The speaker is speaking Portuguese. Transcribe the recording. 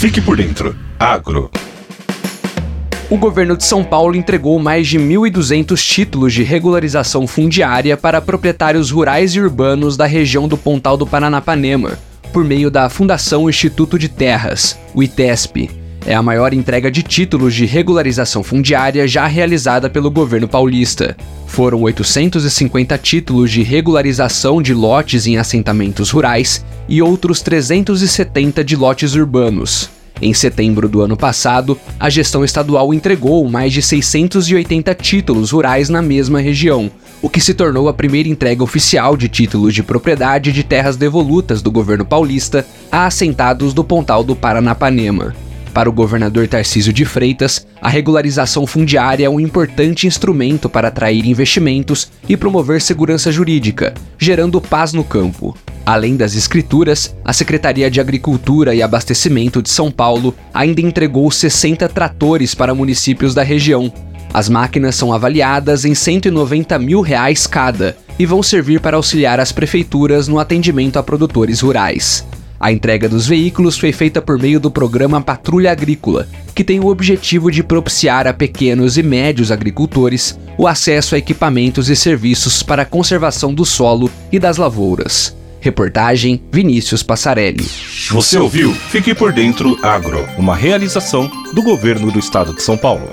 Fique por dentro. Agro. O governo de São Paulo entregou mais de 1.200 títulos de regularização fundiária para proprietários rurais e urbanos da região do Pontal do Paranapanema, por meio da Fundação Instituto de Terras, o ITESP. É a maior entrega de títulos de regularização fundiária já realizada pelo governo paulista. Foram 850 títulos de regularização de lotes em assentamentos rurais e outros 370 de lotes urbanos. Em setembro do ano passado, a gestão estadual entregou mais de 680 títulos rurais na mesma região, o que se tornou a primeira entrega oficial de títulos de propriedade de terras devolutas do governo paulista a assentados do Pontal do Paranapanema. Para o governador Tarcísio de Freitas, a regularização fundiária é um importante instrumento para atrair investimentos e promover segurança jurídica, gerando paz no campo. Além das escrituras, a Secretaria de Agricultura e Abastecimento de São Paulo ainda entregou 60 tratores para municípios da região. As máquinas são avaliadas em 190 mil reais cada e vão servir para auxiliar as prefeituras no atendimento a produtores rurais. A entrega dos veículos foi feita por meio do programa Patrulha Agrícola, que tem o objetivo de propiciar a pequenos e médios agricultores o acesso a equipamentos e serviços para a conservação do solo e das lavouras. Reportagem Vinícius Passarelli. Você ouviu? Fique por dentro Agro, uma realização do governo do estado de São Paulo.